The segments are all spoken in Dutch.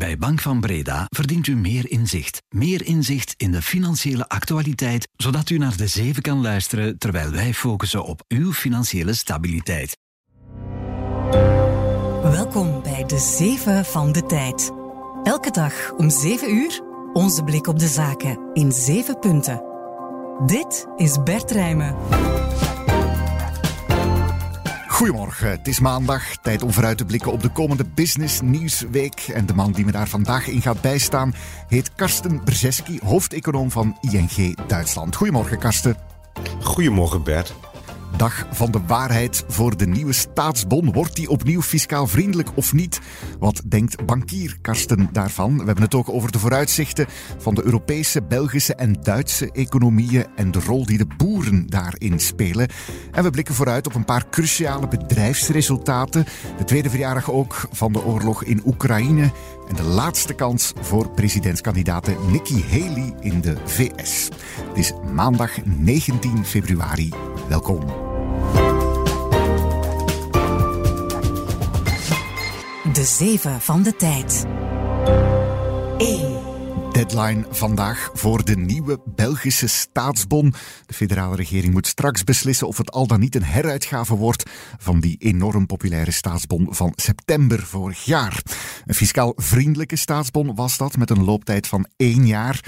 Bij Bank van Breda verdient u meer inzicht. Meer inzicht in de financiële actualiteit, zodat u naar de zeven kan luisteren terwijl wij focussen op uw financiële stabiliteit. Welkom bij de zeven van de tijd. Elke dag om 7 uur onze blik op de zaken in 7 punten. Dit is Bert Rijmen. Goedemorgen, het is maandag. Tijd om vooruit te blikken op de komende Business Nieuwsweek. En de man die me daar vandaag in gaat bijstaan heet Karsten Brzeski, hoofdeconoom van ING Duitsland. Goedemorgen, Karsten. Goedemorgen, Bert dag van de waarheid voor de nieuwe staatsbon. Wordt die opnieuw fiscaal vriendelijk of niet? Wat denkt bankier Karsten daarvan? We hebben het ook over de vooruitzichten van de Europese, Belgische en Duitse economieën en de rol die de boeren daarin spelen. En we blikken vooruit op een paar cruciale bedrijfsresultaten. De tweede verjaardag ook van de oorlog in Oekraïne. En de laatste kans voor presidentskandidaat Nikki Haley in de VS. Het is maandag 19 februari. Welkom. De zeven van de tijd. 1 deadline vandaag voor de nieuwe Belgische staatsbon. De federale regering moet straks beslissen of het al dan niet een heruitgave wordt van die enorm populaire staatsbon van september vorig jaar. Een fiscaal vriendelijke staatsbon was dat met een looptijd van één jaar.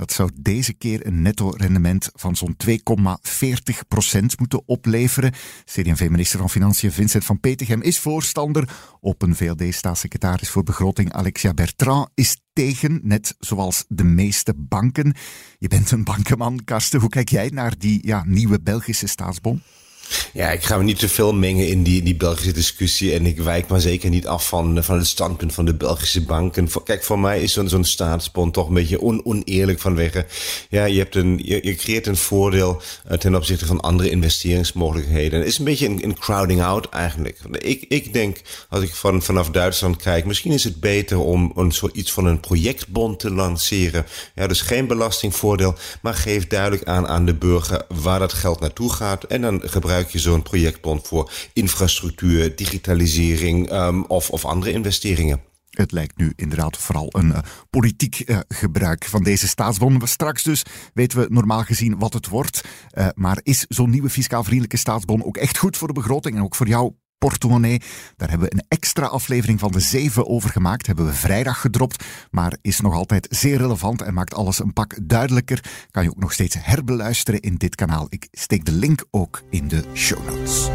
Dat zou deze keer een netto-rendement van zo'n 2,40% moeten opleveren. CD&V-minister van Financiën Vincent van Petegem is voorstander. Op een VLD-staatssecretaris voor begroting Alexia Bertrand is tegen, net zoals de meeste banken. Je bent een bankenman, Karsten. Hoe kijk jij naar die ja, nieuwe Belgische staatsbon? Ja, ik ga me niet te veel mengen in die, die Belgische discussie. En ik wijk maar zeker niet af van, van het standpunt van de Belgische banken. Kijk, voor mij is zo'n zo'n staatsbond toch een beetje on, oneerlijk vanwege. Ja, je, hebt een, je, je creëert een voordeel uh, ten opzichte van andere investeringsmogelijkheden. Het is een beetje een, crowding out eigenlijk. Ik, ik denk, als ik van, vanaf Duitsland kijk, misschien is het beter om een soort van een projectbond te lanceren. Ja, dus geen belastingvoordeel, maar geef duidelijk aan aan de burger waar dat geld naartoe gaat. En dan gebruik gebruik je zo'n projectbond voor infrastructuur, digitalisering um, of, of andere investeringen. Het lijkt nu inderdaad vooral een uh, politiek uh, gebruik van deze staatsbon. Straks dus weten we normaal gezien wat het wordt. Uh, maar is zo'n nieuwe fiscaal vriendelijke staatsbon ook echt goed voor de begroting en ook voor jou portemonnee. Daar hebben we een extra aflevering van de zeven over gemaakt. Hebben we vrijdag gedropt, maar is nog altijd zeer relevant en maakt alles een pak duidelijker. Kan je ook nog steeds herbeluisteren in dit kanaal. Ik steek de link ook in de show notes.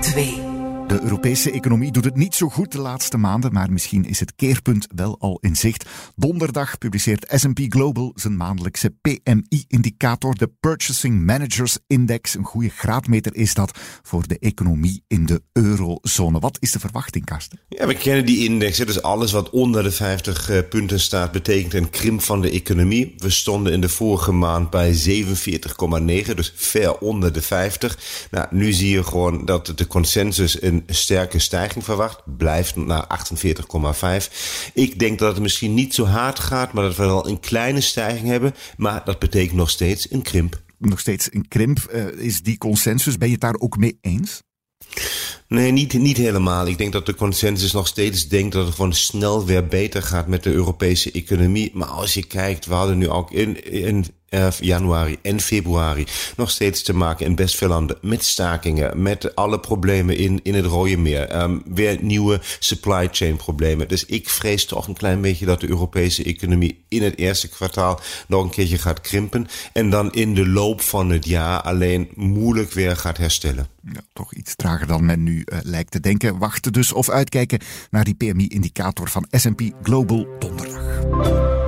2. De Europese economie doet het niet zo goed de laatste maanden, maar misschien is het keerpunt wel al in zicht. Donderdag publiceert S&P Global zijn maandelijkse PMI-indicator, de Purchasing Managers Index. Een goede graadmeter is dat voor de economie in de eurozone. Wat is de verwachting, Karsten? Ja, we kennen die index. Dus alles wat onder de 50 eh, punten staat, betekent een krimp van de economie. We stonden in de vorige maand bij 47,9, dus ver onder de 50. Nou, nu zie je gewoon dat de consensus een sterke stijging verwacht. Blijft naar 48,5. Ik denk dat het misschien niet zo hard gaat, maar dat we wel een kleine stijging hebben. Maar dat betekent nog steeds een krimp. Nog steeds een krimp. Uh, is die consensus, ben je het daar ook mee eens? Nee, niet, niet helemaal. Ik denk dat de consensus nog steeds denkt dat het gewoon snel weer beter gaat met de Europese economie. Maar als je kijkt, we hadden nu ook in, in januari en februari nog steeds te maken in best veel landen met stakingen, met alle problemen in, in het Rode Meer. Um, weer nieuwe supply chain problemen. Dus ik vrees toch een klein beetje dat de Europese economie in het eerste kwartaal nog een keertje gaat krimpen. En dan in de loop van het jaar alleen moeilijk weer gaat herstellen. Ja, toch iets trager dan men nu uh, lijkt te denken. Wachten dus of uitkijken naar die PMI-indicator van S&P Global donderdag.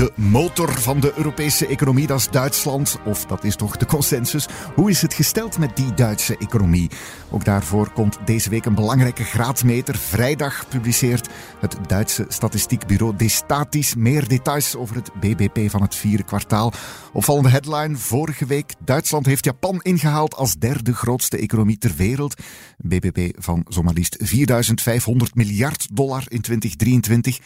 De motor van de Europese economie, dat is Duitsland. Of dat is toch de consensus. Hoe is het gesteld met die Duitse economie? Ook daarvoor komt deze week een belangrijke graadmeter. Vrijdag publiceert het Duitse statistiekbureau Destatis meer details over het BBP van het vierde kwartaal. Opvallende headline vorige week. Duitsland heeft Japan ingehaald als derde grootste economie ter wereld. BBP van zomaar liefst 4500 miljard dollar in 2023.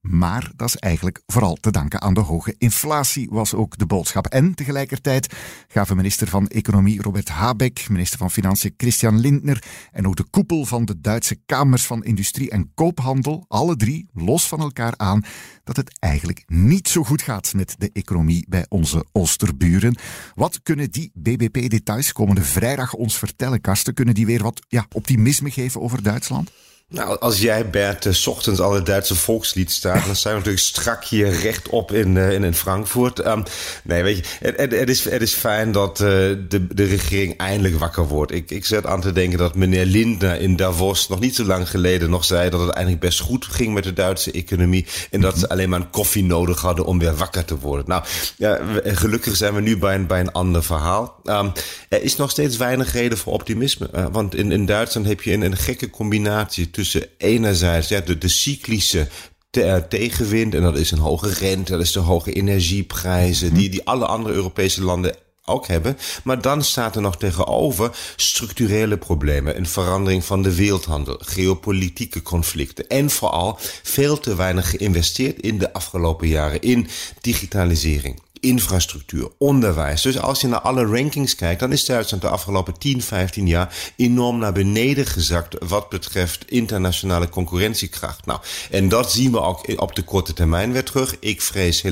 Maar dat is eigenlijk vooral te danken aan de hoge inflatie, was ook de boodschap. En tegelijkertijd gaven minister van Economie Robert Habeck, minister van Financiën Christian Lindner en ook de koepel van de Duitse Kamers van Industrie en Koophandel, alle drie los van elkaar aan dat het eigenlijk niet zo goed gaat met de economie bij onze Oosterburen. Wat kunnen die BBP-details komende vrijdag ons vertellen, Karsten? Kunnen die weer wat ja, optimisme geven over Duitsland? Nou, als jij Bert uh, ochtends al het Duitse volkslied staat, dan zijn we natuurlijk strak hier rechtop in, uh, in, in Frankfurt. Um, nee, weet je, het, het, het, is, het is fijn dat uh, de, de regering eindelijk wakker wordt. Ik, ik zit aan te denken dat meneer Lindner in Davos nog niet zo lang geleden nog zei dat het eigenlijk best goed ging met de Duitse economie. En dat ze alleen maar een koffie nodig hadden om weer wakker te worden. Nou, ja, gelukkig zijn we nu bij een, bij een ander verhaal. Um, er is nog steeds weinig reden voor optimisme. want in, in Duitsland heb je een, een gekke combinatie tussen enerzijds ja, de, de cyclische te, tegenwind. En dat is een hoge rente, dat is de hoge energieprijzen. Die, die alle andere Europese landen ook hebben. Maar dan staat er nog tegenover structurele problemen. Een verandering van de wereldhandel, geopolitieke conflicten. En vooral veel te weinig geïnvesteerd in de afgelopen jaren in digitalisering infrastructuur, onderwijs. Dus als je naar alle rankings kijkt, dan is Duitsland de afgelopen 10, 15 jaar enorm naar beneden gezakt wat betreft internationale concurrentiekracht. Nou, en dat zien we ook op de korte termijn weer terug. Ik vrees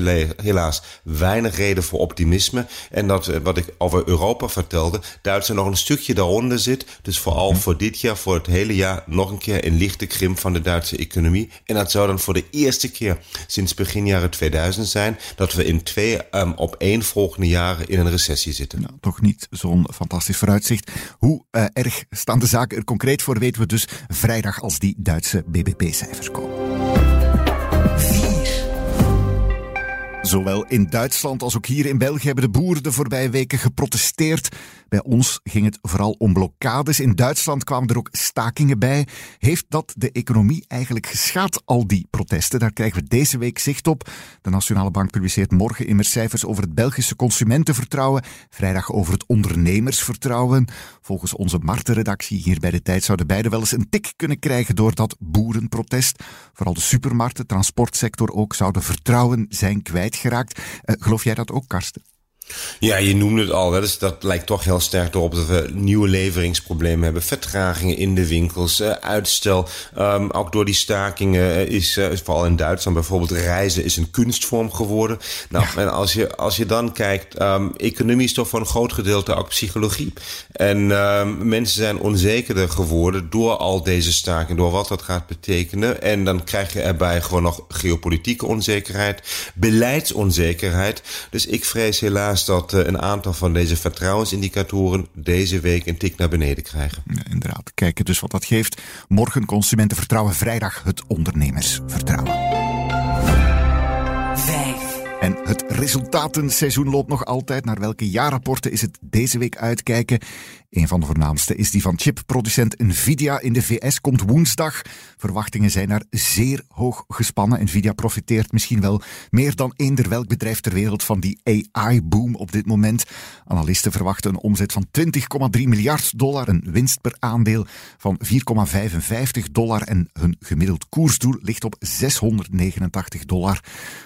helaas weinig reden voor optimisme. En dat eh, wat ik over Europa vertelde, Duitsland nog een stukje daaronder zit. Dus vooral voor dit jaar, voor het hele jaar, nog een keer een lichte krimp van de Duitse economie. En dat zou dan voor de eerste keer sinds begin jaren 2000 zijn dat we in twee op één volgende jaren in een recessie zitten. Nou, toch niet zo'n fantastisch vooruitzicht. Hoe uh, erg staan de zaken er concreet voor, weten we dus vrijdag als die Duitse BBP-cijfers komen. Zowel in Duitsland als ook hier in België hebben de boeren de voorbije weken geprotesteerd. Bij ons ging het vooral om blokkades. In Duitsland kwamen er ook stakingen bij. Heeft dat de economie eigenlijk geschaad, al die protesten? Daar krijgen we deze week zicht op. De Nationale Bank publiceert morgen immers cijfers over het Belgische consumentenvertrouwen. Vrijdag over het ondernemersvertrouwen. Volgens onze Martenredactie hier bij de Tijd zouden beide wel eens een tik kunnen krijgen door dat boerenprotest. Vooral de supermarkten, transportsector ook, zouden vertrouwen zijn kwijtgeraakt. Uh, geloof jij dat ook, Karsten? Ja, je noemde het al. Hè. Dus dat lijkt toch heel sterk erop dat we nieuwe leveringsproblemen hebben. Vertragingen in de winkels, uh, uitstel. Um, ook door die stakingen uh, is, uh, vooral in Duitsland bijvoorbeeld, reizen is een kunstvorm geworden. Nou, ja. en als je, als je dan kijkt, um, economie is toch voor een groot gedeelte ook psychologie. En um, mensen zijn onzekerder geworden door al deze stakingen, door wat dat gaat betekenen. En dan krijg je erbij gewoon nog geopolitieke onzekerheid, beleidsonzekerheid. Dus ik vrees helaas dat uh, een aantal van deze vertrouwensindicatoren deze week een tik naar beneden krijgen. Ja, inderdaad. Kijken dus wat dat geeft. Morgen consumentenvertrouwen, vrijdag het ondernemersvertrouwen. En het resultatenseizoen loopt nog altijd. Naar welke jaarrapporten is het deze week uitkijken? Een van de voornaamste is die van chipproducent Nvidia in de VS. Komt woensdag. Verwachtingen zijn daar zeer hoog gespannen. Nvidia profiteert misschien wel meer dan eender welk bedrijf ter wereld van die AI-boom op dit moment. Analisten verwachten een omzet van 20,3 miljard dollar, een winst per aandeel van 4,55 dollar en hun gemiddeld koersdoel ligt op 689 dollar.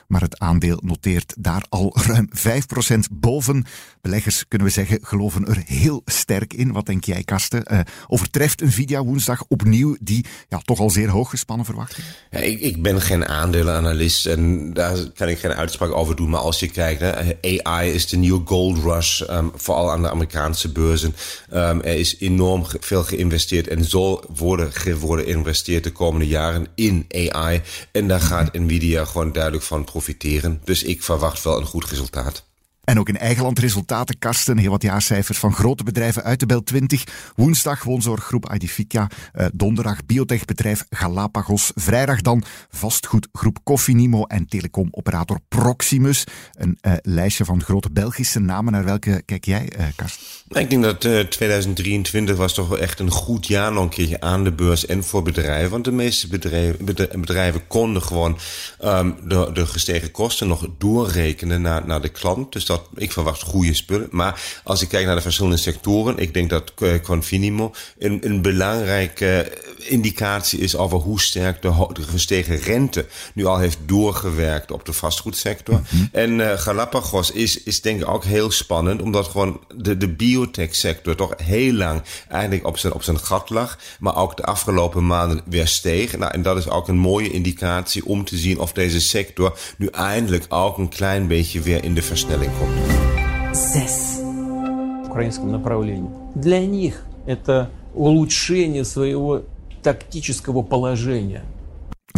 Maar het aandeel noteert daar al ruim 5% boven. Beleggers, kunnen we zeggen, geloven er heel sterk in. Wat denk jij, Karsten? Uh, overtreft Nvidia woensdag opnieuw die ja, toch al zeer hoog gespannen verwachtingen? Ja, ik, ik ben geen aandelenanalist en daar kan ik geen uitspraak over doen. Maar als je kijkt, hè, AI is de nieuwe gold rush, um, vooral aan de Amerikaanse beurzen. Um, er is enorm veel geïnvesteerd en zal worden, worden geïnvesteerd de komende jaren in AI. En daar gaat Nvidia gewoon duidelijk van profiteren. Dus ik verwacht wel een goed resultaat. En ook in eigen land resultaten, Karsten. Heel wat jaarcijfers van grote bedrijven uit de Bel 20. Woensdag woonzorggroep Idifica. Uh, donderdag biotechbedrijf Galapagos. Vrijdag dan vastgoedgroep Nimo en telecomoperator Proximus. Een uh, lijstje van grote Belgische namen. Naar welke kijk jij, uh, Karsten? Ik denk dat 2023 was toch wel echt een goed jaar nog een keertje aan de beurs en voor bedrijven. Want de meeste bedrijven, bedrijven konden gewoon um, de, de gestegen kosten nog doorrekenen naar, naar de klant. Dus dat, ik verwacht goede spullen. Maar als ik kijk naar de verschillende sectoren, ik denk dat Confinimo een, een belangrijke indicatie is over hoe sterk de, gestegen rente nu al heeft doorgewerkt op de vastgoedsector. Mhm. En uh, Galapagos is, is denk ik ook heel spannend, omdat gewoon de, de biotech sector toch heel lang eigenlijk op zijn, op zijn gat lag, maar ook de afgelopen maanden weer steeg. Nou, en dat is ook een mooie indicatie om te zien of deze sector nu eindelijk ook een klein beetje weer in de versnelling komt. Zes. Украинском направлении. Для них это улучшение своего тактического положения.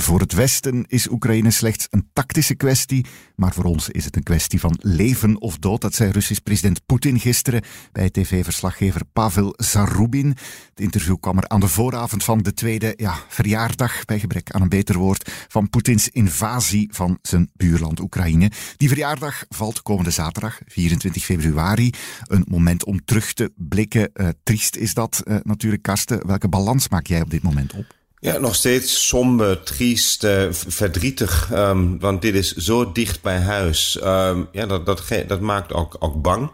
Voor het Westen is Oekraïne slechts een tactische kwestie, maar voor ons is het een kwestie van leven of dood. Dat zei Russisch president Poetin gisteren bij tv-verslaggever Pavel Zarubin. Het interview kwam er aan de vooravond van de tweede ja, verjaardag, bij gebrek aan een beter woord, van Poetins invasie van zijn buurland Oekraïne. Die verjaardag valt komende zaterdag, 24 februari. Een moment om terug te blikken. Uh, triest is dat uh, natuurlijk, Karsten. Welke balans maak jij op dit moment op? Ja, nog steeds somber, triest, uh, verdrietig. Um, want dit is zo dicht bij huis. Um, ja, dat, dat, dat maakt ook, ook bang.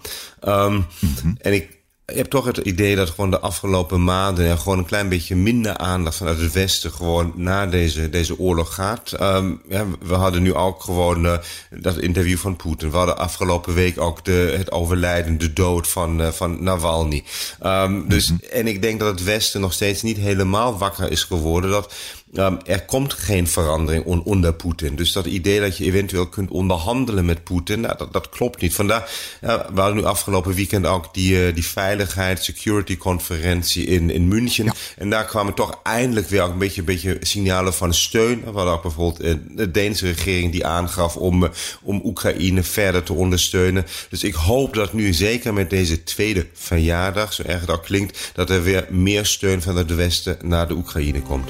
Um, mm -hmm. En ik je hebt toch het idee dat gewoon de afgelopen maanden er gewoon een klein beetje minder aandacht vanuit het Westen gewoon naar deze, deze oorlog gaat. Um, ja, we hadden nu ook gewoon uh, dat interview van Poetin. We hadden afgelopen week ook de, het overlijden, de dood van, uh, van Navalny. Um, dus, mm -hmm. En ik denk dat het Westen nog steeds niet helemaal wakker is geworden. Dat Um, er komt geen verandering on onder Poetin. Dus dat idee dat je eventueel kunt onderhandelen met Poetin, nou, dat, dat, klopt niet. Vandaar, ja, we hadden nu afgelopen weekend ook die, uh, die veiligheid, security conferentie in, in München. Ja. En daar kwamen toch eindelijk weer ook een beetje, een beetje signalen van steun. We hadden ook bijvoorbeeld uh, de Deense regering die aangaf om, uh, om Oekraïne verder te ondersteunen. Dus ik hoop dat nu zeker met deze tweede verjaardag, zo erg het ook klinkt, dat er weer meer steun van het Westen naar de Oekraïne komt.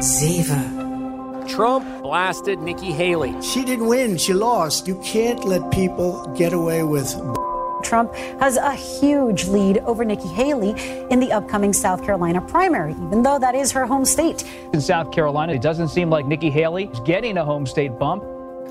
7. Trump blasted Nikki Haley. She didn't win, she lost. You can't let people get away with. Trump has a huge lead over Nikki Haley in the upcoming South Carolina primary, even though that is her home state. In South Carolina, it doesn't seem like Nikki Haley is getting a home state bump.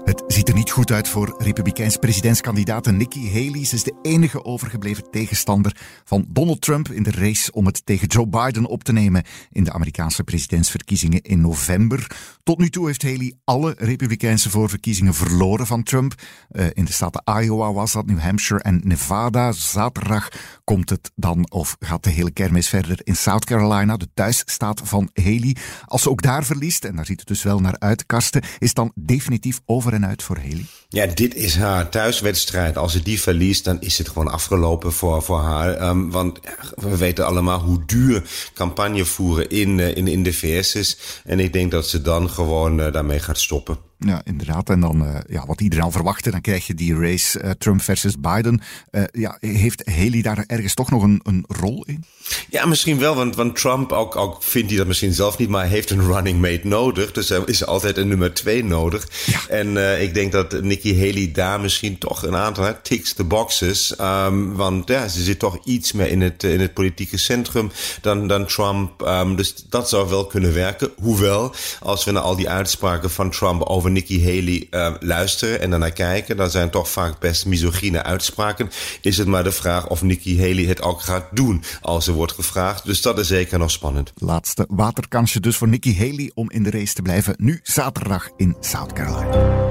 Het ziet er niet goed uit voor Republikeins presidentskandidaat Nikki Haley. Ze is de enige overgebleven tegenstander van Donald Trump in de race om het tegen Joe Biden op te nemen in de Amerikaanse presidentsverkiezingen in november. Tot nu toe heeft Haley alle Republikeinse voorverkiezingen verloren van Trump. Uh, in de staten Iowa was dat, New Hampshire en Nevada. Zaterdag komt het dan, of gaat de hele kermis verder in South Carolina, de thuisstaat van Haley. Als ze ook daar verliest, en daar ziet het dus wel naar uit, Karsten, is dan definitief over uit voor Haley? Ja, dit is haar thuiswedstrijd. Als ze die verliest, dan is het gewoon afgelopen voor, voor haar. Um, want we weten allemaal hoe duur campagne voeren in, uh, in, in de VS is. En ik denk dat ze dan gewoon uh, daarmee gaat stoppen. Ja, inderdaad. En dan, uh, ja, wat iedereen al verwachtte, dan krijg je die race uh, Trump versus Biden. Uh, ja, heeft Haley daar ergens toch nog een, een rol in? Ja, misschien wel, want, want Trump, ook, ook vindt hij dat misschien zelf niet, maar hij heeft een running mate nodig. Dus er is altijd een nummer twee nodig. Ja. En ik denk dat Nikki Haley daar misschien toch een aantal hè, ticks the boxes. Um, want ja, ze zit toch iets meer in het, in het politieke centrum dan, dan Trump. Um, dus dat zou wel kunnen werken. Hoewel, als we naar al die uitspraken van Trump over over Nikki Haley uh, luisteren en daarnaar kijken, dan zijn toch vaak best misogyne uitspraken. Is het maar de vraag of Nikki Haley het ook gaat doen als er wordt gevraagd. Dus dat is zeker nog spannend. Laatste waterkansje dus voor Nikki Haley om in de race te blijven. Nu zaterdag in South Carolina.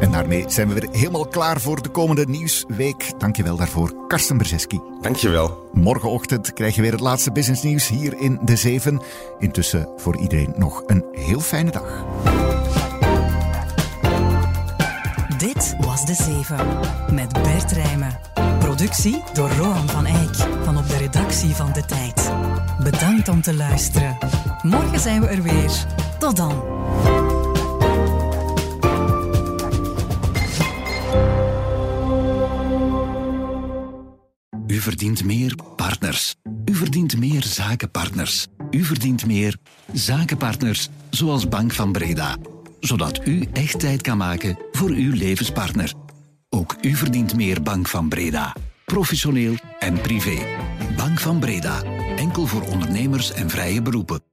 En daarmee zijn we weer helemaal klaar voor de komende nieuwsweek. Dankjewel daarvoor, Karsten Brzeski. Dankjewel. Morgenochtend krijg je weer het laatste businessnieuws hier in De Zeven. Intussen voor iedereen nog een heel fijne dag. Dit was De Zeven met Bert Rijmen. Productie door Rohan van Eyck van op de redactie van De Tijd. Bedankt om te luisteren. Morgen zijn we er weer. Tot dan. U verdient meer partners. U verdient meer zakenpartners. U verdient meer zakenpartners, zoals Bank van Breda zodat u echt tijd kan maken voor uw levenspartner. Ook u verdient meer Bank van Breda. Professioneel en privé. Bank van Breda. Enkel voor ondernemers en vrije beroepen.